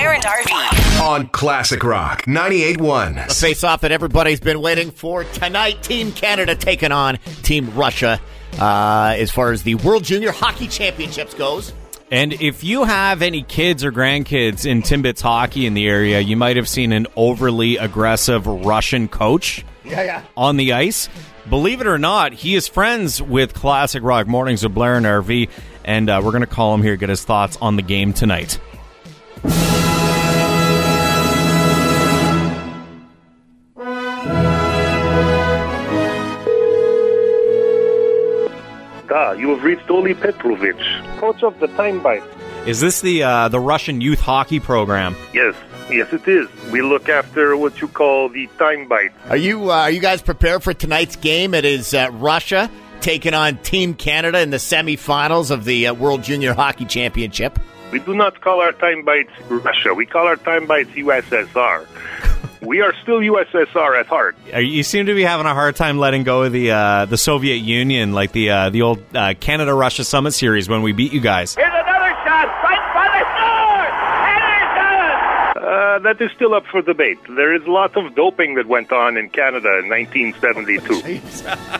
Blair and RV. on Classic Rock 98.1. The face off that everybody's been waiting for tonight. Team Canada taking on Team Russia uh, as far as the World Junior Hockey Championships goes. And if you have any kids or grandkids in Timbits hockey in the area, you might have seen an overly aggressive Russian coach Yeah, yeah. on the ice. Believe it or not, he is friends with Classic Rock Mornings of Blair and RV, and uh, we're going to call him here, get his thoughts on the game tonight. You have reached Oli Petrovich, coach of the Time Bite. Is this the uh, the Russian youth hockey program? Yes, yes, it is. We look after what you call the Time Bite. Are you uh, are you guys prepared for tonight's game? It is uh, Russia taking on Team Canada in the semifinals of the uh, World Junior Hockey Championship. We do not call our Time Bites Russia. We call our Time Bites USSR. We are still USSR at heart. Uh, You seem to be having a hard time letting go of the uh, the Soviet Union, like the uh, the old uh, Canada Russia Summit series when we beat you guys. Here's another shot. Right by the score. And. Uh, that is still up for debate. There is lots of doping that went on in Canada in 1972.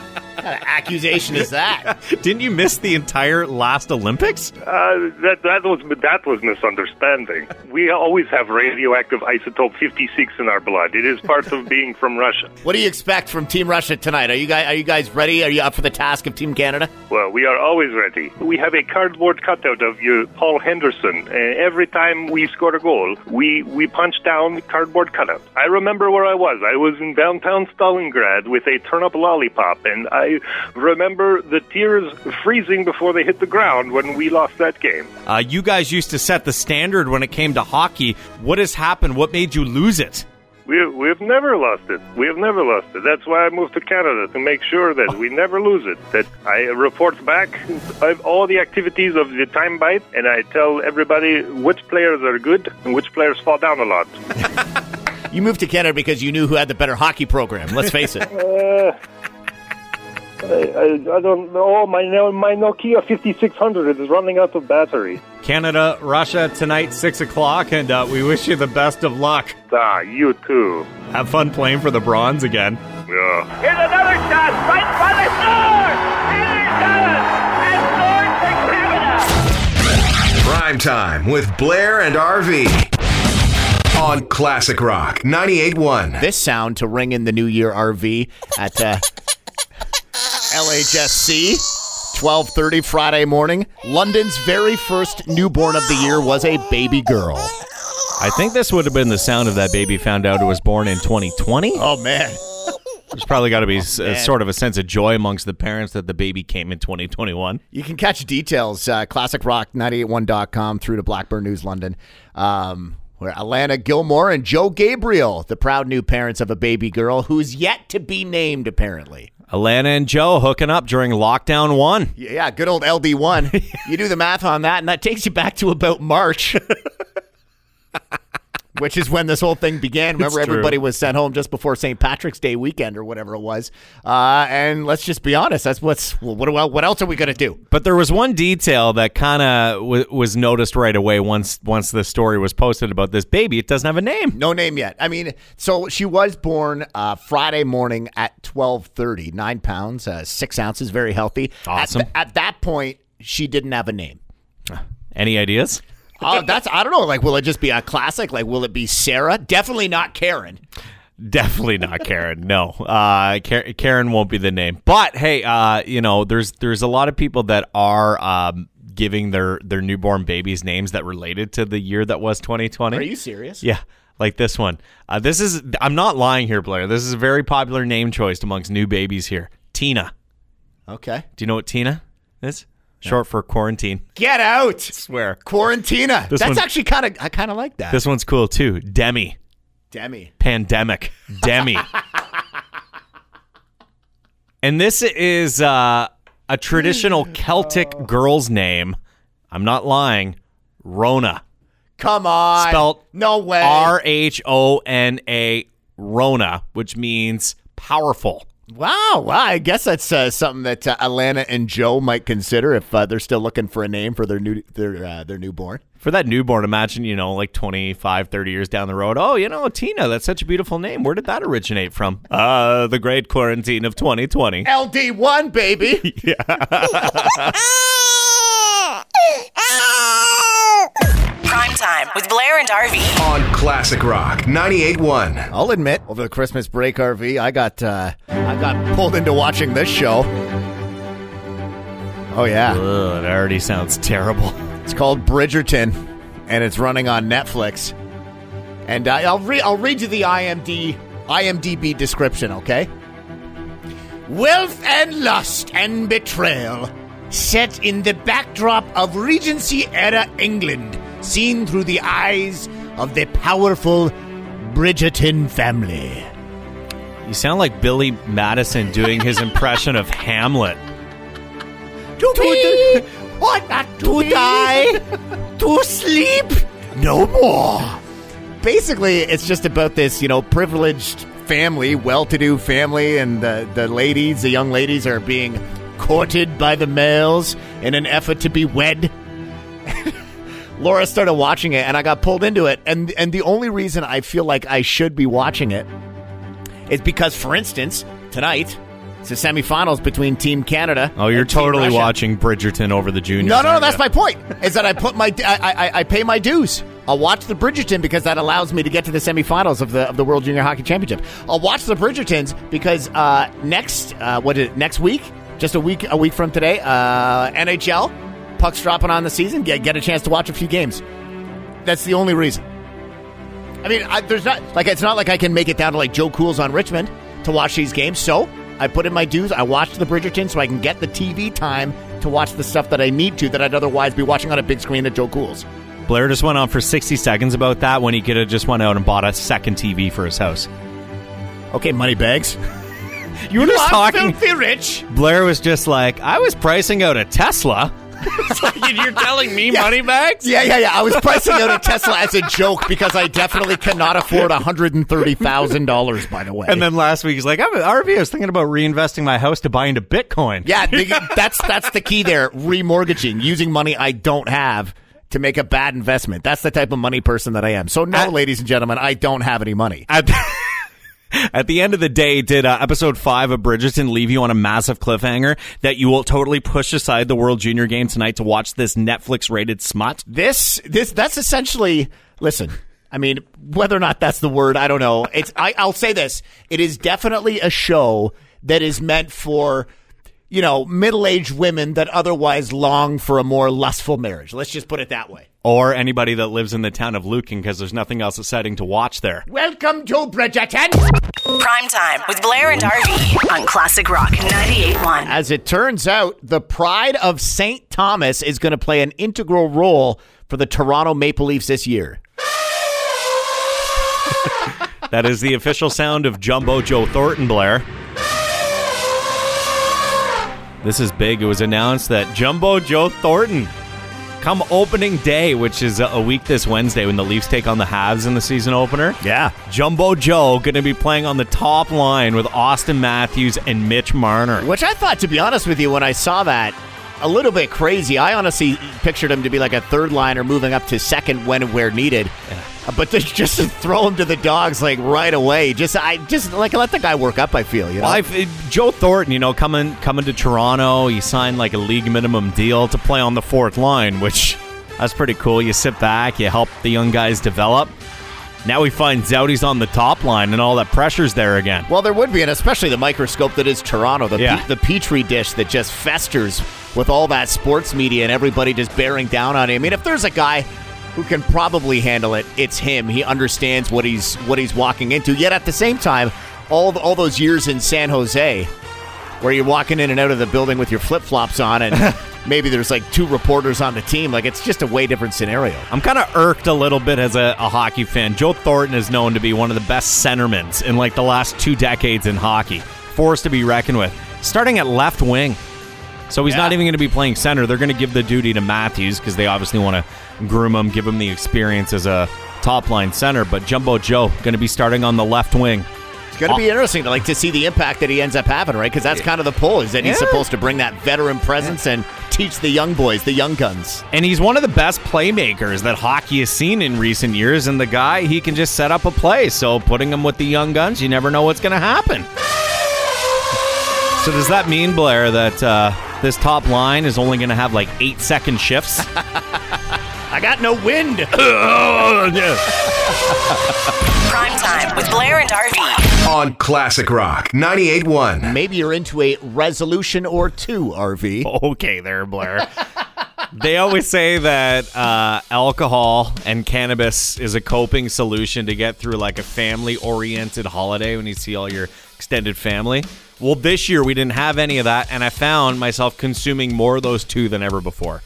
What kind of accusation is that? Didn't you miss the entire last Olympics? Uh, that that was that was misunderstanding. We always have radioactive isotope 56 in our blood. It is part of being from Russia. What do you expect from Team Russia tonight? Are you guys are you guys ready? Are you up for the task of Team Canada? Well, we are always ready. We have a cardboard cutout of you, Paul Henderson. Uh, every time we score a goal, we, we punch down the cardboard cutout. I remember where I was. I was in downtown Stalingrad with a turnip lollipop, and I remember the tears freezing before they hit the ground when we lost that game. Uh, you guys used to set the standard when it came to hockey. What has happened? What made you lose it? We, we have never lost it. We have never lost it. That's why I moved to Canada to make sure that we never lose it. That I report back of all the activities of the time bite, and I tell everybody which players are good and which players fall down a lot. You moved to Canada because you knew who had the better hockey program. Let's face it. Uh, I, I, I don't know. My my Nokia 5600 is running out of battery. Canada, Russia tonight, 6 o'clock, and uh, we wish you the best of luck. Ah, you too. Have fun playing for the bronze again. Yeah. Here's another shot. Right by the score. And it's done. And scored for Canada. Prime time with Blair and RV on Classic Rock 98.1. this sound to ring in the New Year RV at uh, LHSC. 12:30 Friday morning. London's very first newborn of the year was a baby girl. I think this would have been the sound of that baby found out it was born in 2020. Oh man. There's probably got to be s- a, man. sort of a sense of joy amongst the parents that the baby came in 2021. You can catch details uh, classicrock981.com through to Blackburn News London. Um, where Alana Gilmore and Joe Gabriel, the proud new parents of a baby girl who's yet to be named apparently. Alana and Joe hooking up during lockdown one. Yeah, good old LD1. you do the math on that, and that takes you back to about March, which is when this whole thing began. Remember, everybody was sent home just before St. Patrick's Day weekend or whatever it was. Uh, and let's just be honest. That's what's well, what. What else are we gonna do? But there was one detail that kind of w- was noticed right away once once the story was posted about this baby. It doesn't have a name. No name yet. I mean, so she was born uh, Friday morning at twelve thirty. Nine pounds, uh, six ounces, very healthy. Awesome. At, th- at that point, she didn't have a name. Any ideas? Oh, that's I don't know. Like, will it just be a classic? Like, will it be Sarah? Definitely not Karen. Definitely not Karen. No, uh, Karen won't be the name. But hey, uh, you know, there's there's a lot of people that are um, giving their their newborn babies names that related to the year that was 2020. Are you serious? Yeah, like this one. Uh, this is I'm not lying here, Blair. This is a very popular name choice amongst new babies here. Tina. Okay. Do you know what Tina is? Short for quarantine. Get out. Swear. Quarantina. This That's one- actually kind of I kind of like that. This one's cool too. Demi. Demi. Pandemic. Demi. and this is uh, a traditional Celtic girl's name. I'm not lying. Rona. Come on. Spelt no way. R H O N A Rona, which means powerful. Wow, wow. I guess that's uh, something that uh, Alana and Joe might consider if uh, they're still looking for a name for their new their uh, their newborn. For that newborn, imagine, you know, like 25, 30 years down the road. Oh, you know, Tina, that's such a beautiful name. Where did that originate from? Uh, the great quarantine of 2020. LD1, baby. Prime time with Blair and RV. On Classic Rock 98.1. I'll admit, over the Christmas break, RV, I got uh, I got pulled into watching this show. Oh yeah, Ugh, it already sounds terrible. it's called Bridgerton, and it's running on Netflix. And I, I'll read I'll read you the IMD IMDb description, okay? Wealth and lust and betrayal, set in the backdrop of Regency era England, seen through the eyes of the powerful Bridgerton family. You sound like Billy Madison doing his impression of Hamlet. To be what not to, die, to sleep no more. Basically, it's just about this, you know, privileged family, well-to-do family, and the the ladies, the young ladies, are being courted by the males in an effort to be wed. Laura started watching it, and I got pulled into it. And and the only reason I feel like I should be watching it is because, for instance, tonight it's the semifinals between Team Canada. Oh, you're totally watching Bridgerton over the juniors. No, no, no. That's my point. Is that I put my I, I I pay my dues. I'll watch the Bridgerton because that allows me to get to the semifinals of the of the World Junior Hockey Championship. I'll watch the Bridgertons because uh, next uh, what is it, next week, just a week a week from today, uh, NHL pucks dropping on the season. Get get a chance to watch a few games. That's the only reason. I mean, I, there's not like it's not like I can make it down to like Joe Kool's on Richmond to watch these games. So I put in my dues. I watched the Bridgerton so I can get the TV time to watch the stuff that I need to that I'd otherwise be watching on a big screen at Joe Kool's. Blair just went on for 60 seconds about that when he could have just went out and bought a second TV for his house. Okay, money bags. You were just talking. filthy rich. Blair was just like, I was pricing out a Tesla. It's like, You're telling me money bags? Yeah, yeah, yeah. I was pricing out a Tesla as a joke because I definitely cannot afford $130,000, by the way. And then last week he's like, I'm RV. I was thinking about reinvesting my house to buy into Bitcoin. Yeah, the, that's that's the key there. Remortgaging, using money I don't have to make a bad investment. That's the type of money person that I am. So no, I- ladies and gentlemen, I don't have any money. At the, at the end of the day, did uh, episode five of Bridgerton leave you on a massive cliffhanger that you will totally push aside the World Junior game tonight to watch this Netflix rated smut? This this that's essentially listen. I mean, whether or not that's the word, I don't know. It's I, I'll say this: it is definitely a show that is meant for you know middle-aged women that otherwise long for a more lustful marriage. Let's just put it that way. Or anybody that lives in the town of Lucan because there's nothing else exciting to watch there. Welcome to Bridgerton. Prime time with Blair and RV on Classic Rock 98.1. As it turns out, the pride of St. Thomas is going to play an integral role for the Toronto Maple Leafs this year. That is the official sound of Jumbo Joe Thornton, Blair. This is big. It was announced that Jumbo Joe Thornton, come opening day, which is a week this Wednesday when the Leafs take on the Habs in the season opener. Yeah. Jumbo Joe going to be playing on the top line with Auston Matthews and Mitch Marner. Which I thought, to be honest with you, when I saw that, a little bit crazy. I honestly pictured him to be like a third liner moving up to second when and where needed. Uh, But to just to throw him to the dogs like right away, just I just like let the guy work up. I feel you know. I've, eh, Joe Thornton, you know, coming coming to Toronto, he signed like a league minimum deal to play on the fourth line, which that's pretty cool. You sit back, you help the young guys develop. Now he finds out he's on the top line, and all that pressure's there again. Well, there would be, and especially the microscope that is Toronto, the Yeah. pe- the petri dish that just festers with all that sports media and everybody just bearing down on him. I mean, if there's a guy who can probably handle it, it's him. He understands what he's what he's walking into. Yet at the same time, all all those years in San Jose, where you're walking in and out of the building with your flip flops on, and maybe there's like two reporters on the team, like it's just a way different scenario. I'm kind of irked a little bit as a, a hockey fan. Joe Thornton is known to be one of the best centermen in like the last two decades in hockey. Forced to be reckoned with. Starting at left wing. So he's not even going to be playing center. They're going to give the duty to Matthews because they obviously want to groom him, give him the experience as a top line center. But Jumbo Joe going to be starting on the left wing. It's going to be interesting to like to see the impact that he ends up having, right? Because that's kind of the pull is that he's Yeah. supposed to bring that veteran presence and teach the young boys, the young guns. And he's one of the best playmakers that hockey has seen in recent years. And the guy, he can just set up a play. So putting him with the young guns, you never know what's going to happen. So does that mean, Blair, that uh, this top line is only going to have like eight second shifts? I got no wind. Prime time with Blair and RV. On Classic Rock 98.1. Maybe you're into a resolution or two, RV. okay, there, Blair. they always say that uh, alcohol and cannabis is a coping solution to get through like a family oriented holiday when you see all your extended family. Well, this year we didn't have any of that, and I found myself consuming more of those two than ever before.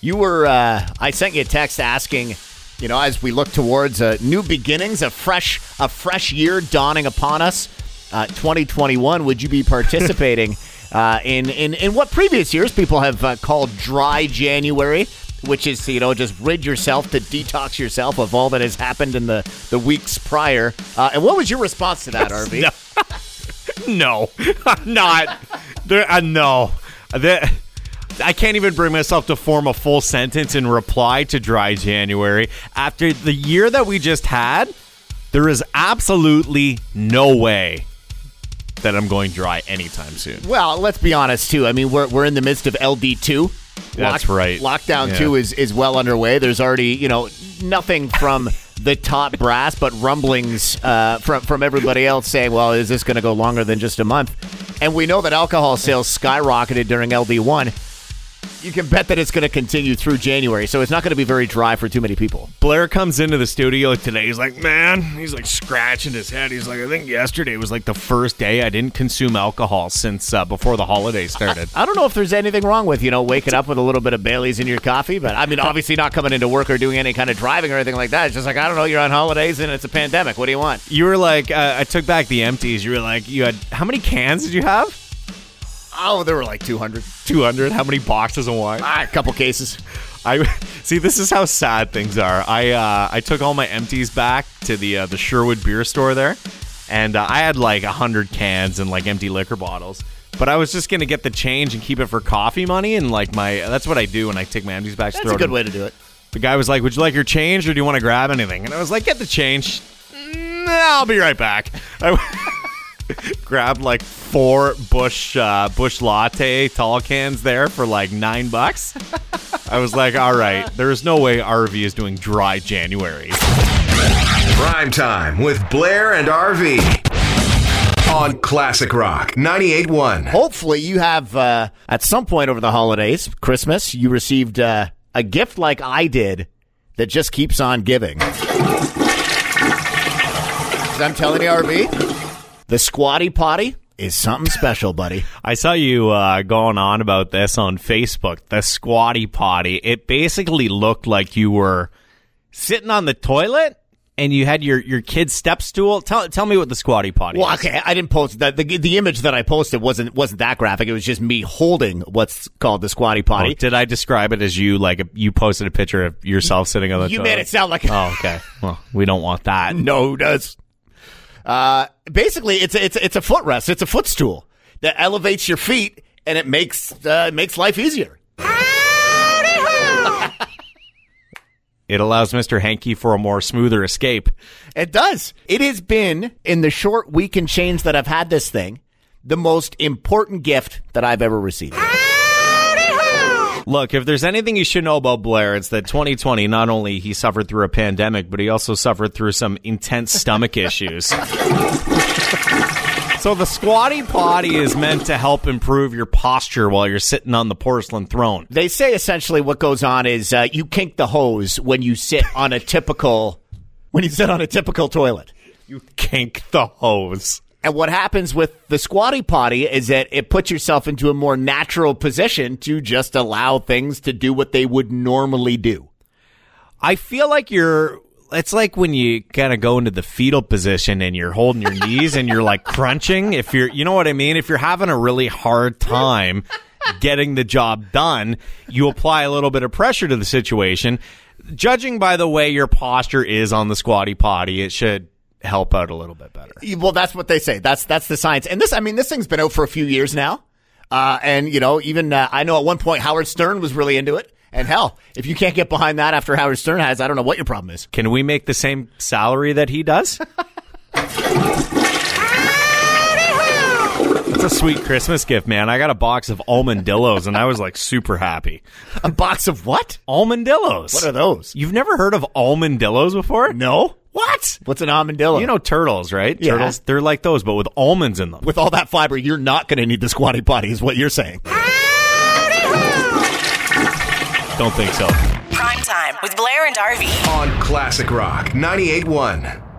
You were, uh, I sent you a text asking, you know, as we look towards uh, new beginnings, a fresh, a fresh year dawning upon us, uh, 2021. Would you be participating uh, in, in in what previous years people have uh, called dry January? Which is, you know, just rid yourself to detox yourself of all that has happened in the, the weeks prior. Uh, and what was your response to that, RV? No, I'm not. There, uh, no. That- I can't even bring myself to form a full sentence in reply to dry January. After the year that we just had, there is absolutely no way that I'm going dry anytime soon. Well, let's be honest too. I mean, we're we're in the midst of LD two. That's right. Lockdown Yeah. two is is well underway. There's already you know nothing from the top brass, but rumblings uh, from from everybody else saying, "Well, is this going to go longer than just a month?" And we know that alcohol sales skyrocketed during LD one. You can bet that it's going to continue through January, so it's not going to be very dry for too many people. Blair comes into the studio today. He's like, man, he's like scratching his head. He's like, I think yesterday was like the first day I didn't consume alcohol since uh, before the holidays started. I don't know if there's anything wrong with you know waking up with a little bit of Bailey's in your coffee, but I mean, obviously not coming into work or doing any kind of driving or anything like that. It's just like I don't know, you're on holidays and it's a pandemic. What do you want? You were like, uh, I took back the empties. You were like, you had how many cans did you have? Oh, there were like 200. 200. How many boxes of wine? Ah, a couple cases. I see. This is how sad things are. I uh, I took all my empties back to the uh, the Sherwood beer store there, and uh, I had like a hundred cans and like empty liquor bottles. But I was just gonna get the change and keep it for coffee money, and like my that's what I do when I take my empties back. That's a good in- way to do it. The guy was like, "Would you like your change, or do you want to grab anything?" And I was like, "Get the change." "Mm, I'll be right back. I grabbed like four Busch uh, Busch Latte tall cans there for like nine bucks. I was like, "All right, there's no way RV is doing dry January." Prime time with Blair and RV. On Classic Rock 98.1. Hopefully, you have uh, at some point over the holidays, Christmas, you received uh, a gift like I did that just keeps on giving. I'm telling you, RV, the squatty potty is something special, buddy. I saw you uh, going on about this on Facebook. The squatty potty. It basically looked like you were sitting on the toilet and you had your your kid's step stool. Tell tell me what the squatty potty Well, is. okay, I didn't post that. The, the image that I posted wasn't wasn't that graphic. It was just me holding what's called the squatty potty. Oh, did I describe it as you like you posted a picture of yourself sitting on the you toilet? made it sound like Oh, okay. Well, we don't want that. no does. Uh, basically, it's a, it's a, it's a footrest. It's a footstool that elevates your feet and it makes uh, it makes life easier. It allows Mr. Hanky for a more smoother escape. It does. It has been in the short week and change that I've had this thing, the most important gift that I've ever received. Look, if there's anything you should know about Blair, it's that 2020 not only he suffered through a pandemic, but he also suffered through some intense stomach issues. so the squatty potty is meant to help improve your posture while you're sitting on the porcelain throne. They say essentially what goes on is uh, you kink the hose when you sit on a typical when you sit on a typical toilet. You kink the hose. And what happens with the squatty potty is that it puts yourself into a more natural position to just allow things to do what they would normally do. I feel like you're. It's like when you kind of go into the fetal position and you're holding your knees and you're like crunching. If you're, you know what I mean? If you're having a really hard time getting the job done, you apply a little bit of pressure to the situation. Judging by the way your posture is on the squatty potty, it should help out a little bit better. Well, that's what they say. That's that's the science. And this, I mean, this thing's been out for a few years now. Uh, and, you know, even uh, I know at one point Howard Stern was really into it. And hell, if you can't get behind that after Howard Stern has, I don't know what your problem is. Can we make the same salary that he does? It's a sweet Christmas gift, man. I got a box of almondillos and I was like super happy. A box of what? Almondillos. What are those? You've never heard of almondillos before? No. What? What's an armadillo? You know turtles, right? Yeah. Turtles, they're like those, but with almonds in them. with all that fiber, you're not going to need the squatty potty, is what you're saying. Don't think so. Prime time with Blair and RV. On Classic Rock 98.1.